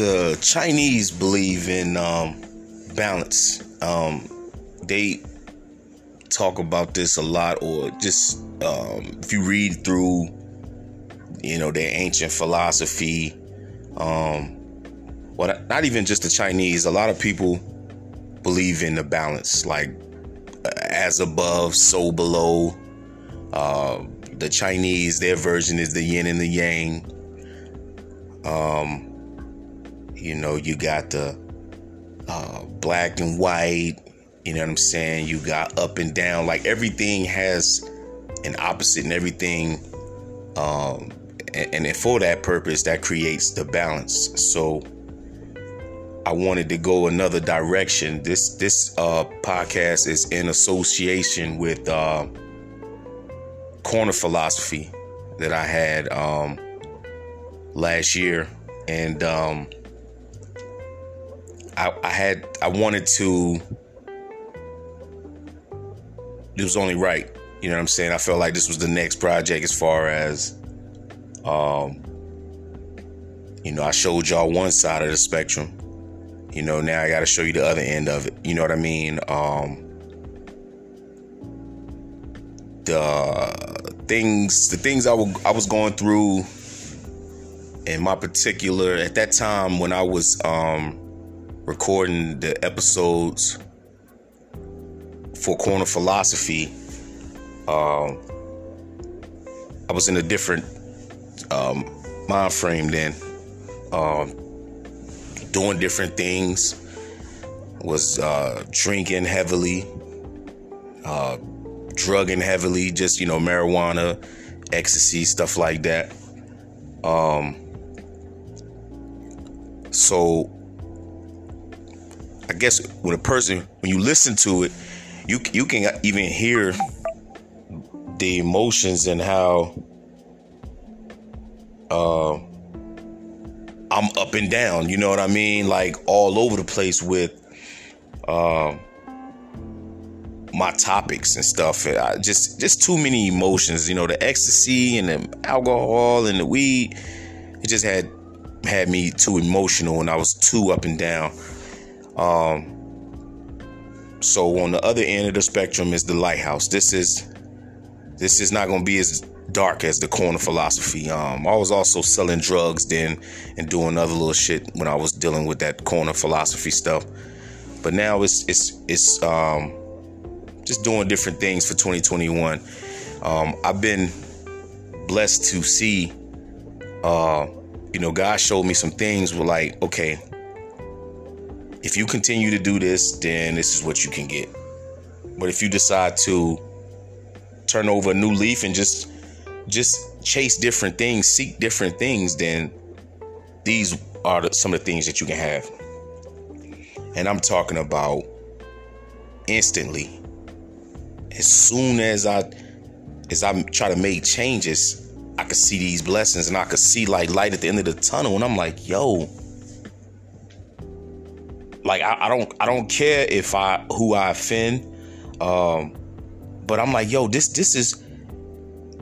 the Chinese believe in um, balance. Um, they talk about this a lot, or just um, if you read through, you know, their ancient philosophy. Um, well, not even just the Chinese. A lot of people believe in the balance, like as above, so below. Uh, the Chinese, their version is the yin and the yang. Um, you know, you got the uh, black and white. You know what I'm saying? You got up and down. Like everything has an opposite, and everything. Um, and, and for that purpose, that creates the balance. So I wanted to go another direction. This this uh, podcast is in association with uh, Corner Philosophy that I had um, last year, and um, I, I had I wanted to. It was only right, you know what I'm saying. I felt like this was the next project as far as, um, you know, I showed y'all one side of the spectrum. You know, now I got to show you the other end of it. You know what I mean? Um, the things, the things I, w- I was going through in my particular at that time when I was um, recording the episodes for Corner Philosophy, um, I was in a different um, mind frame then. Um, doing different things, was uh, drinking heavily, uh, drugging heavily, just you know, marijuana, ecstasy, stuff like that. Um, so guess when a person, when you listen to it, you you can even hear the emotions and how. Uh, I'm up and down, you know what I mean? Like all over the place with uh, my topics and stuff. I just just too many emotions, you know, the ecstasy and the alcohol and the weed. It just had had me too emotional and I was too up and down. Um so on the other end of the spectrum is the lighthouse. This is this is not going to be as dark as the corner philosophy. Um, I was also selling drugs then and doing other little shit when I was dealing with that corner philosophy stuff. But now it's it's it's um, just doing different things for 2021. Um, I've been blessed to see, uh, you know, God showed me some things. Were like, okay, if you continue to do this, then this is what you can get. But if you decide to turn over a new leaf and just just chase different things, seek different things, then these are some of the things that you can have. And I'm talking about instantly. As soon as I as I try to make changes, I could see these blessings and I could see like light at the end of the tunnel. And I'm like, yo. Like I, I don't I don't care if I who I offend. Um, but I'm like, yo, this this is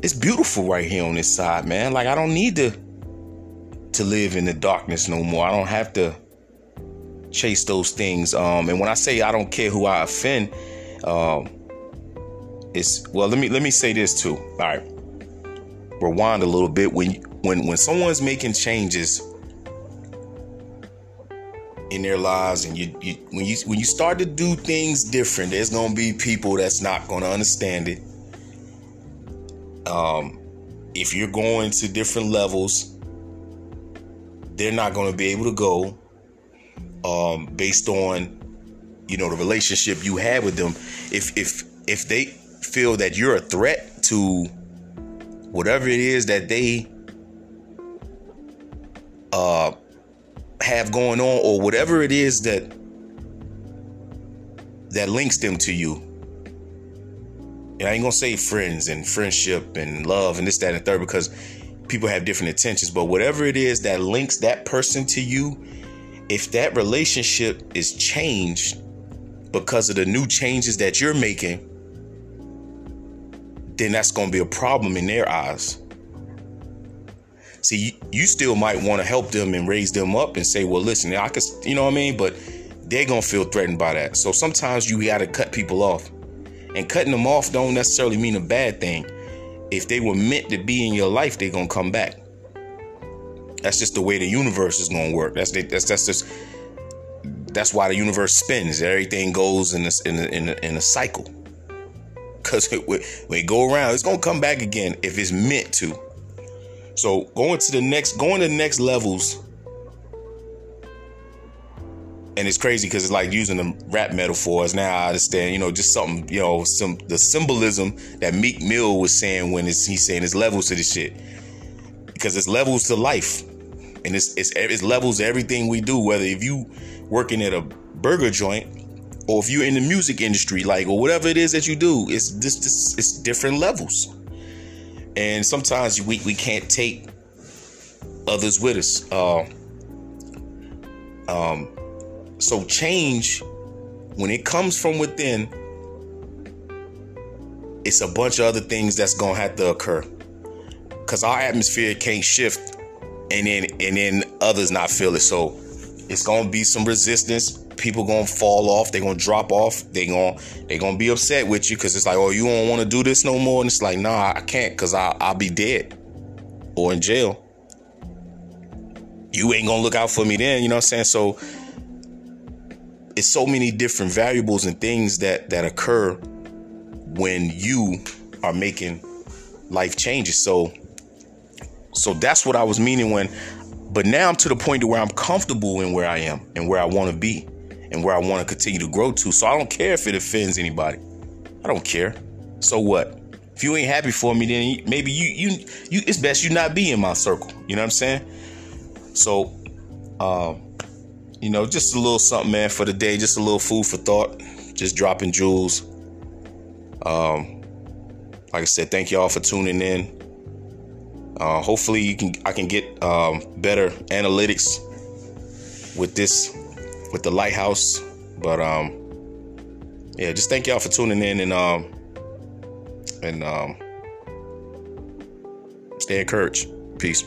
it's beautiful right here on this side, man. Like I don't need to to live in the darkness no more. I don't have to chase those things. Um, and when I say I don't care who I offend, um, it's well. Let me let me say this too. All right, rewind a little bit. When when when someone's making changes in their lives, and you, you when you when you start to do things different, there's gonna be people that's not gonna understand it. Um, if you're going to different levels, they're not going to be able to go um, based on you know the relationship you have with them. If if if they feel that you're a threat to whatever it is that they uh, have going on, or whatever it is that that links them to you, and I ain't gonna say friends and friendship and love and this, that, and third because people have different intentions. But whatever it is that links that person to you, if that relationship is changed because of the new changes that you're making, then that's gonna be a problem in their eyes. See, you, still might want to help them and raise them up and say, well, listen, I could, you know what I mean? But they're gonna feel threatened by that. So sometimes you gotta cut people off. And cutting them off don't necessarily mean a bad thing. If they were meant to be in your life, they're gonna come back. That's just the way the universe is gonna work. That's that's that's just that's why the universe spins. Everything goes in a, in a, in a, in a cycle. Cause when it go around, it's gonna come back again if it's meant to. So going to the next, going to the next levels and it's crazy because it's like using the rap metaphors. Now I understand, you know, just something, you know, some the symbolism that Meek Mill was saying when he's saying it's levels to this shit, because it's levels to life, and it's it's it's levels to everything we do. Whether if you working at a burger joint, or if you're in the music industry, like or whatever it is that you do, it's just this it's different levels, and sometimes we we can't take others with us. Uh, um, so change, when it comes from within, it's a bunch of other things that's gonna have to occur. Cause our atmosphere can't shift and then and then others not feel it. So it's gonna be some resistance. People gonna fall off. They're gonna drop off. They gonna they gonna be upset with you because it's like, oh, you don't want to do this no more. And it's like, nah, I can't because I I'll be dead or in jail. You ain't gonna look out for me then. You know what I'm saying? So it's so many different variables and things that that occur when you are making life changes. So so that's what I was meaning when but now I'm to the point to where I'm comfortable in where I am and where I want to be and where I want to continue to grow to. So I don't care if it offends anybody. I don't care. So what? If you ain't happy for me, then maybe you you you it's best you not be in my circle. You know what I'm saying? So um you know, just a little something, man, for the day. Just a little food for thought. Just dropping jewels. Um, like I said, thank y'all for tuning in. Uh, hopefully, you can I can get um, better analytics with this with the lighthouse. But um, yeah, just thank y'all for tuning in and um, and um, stay encouraged. Peace.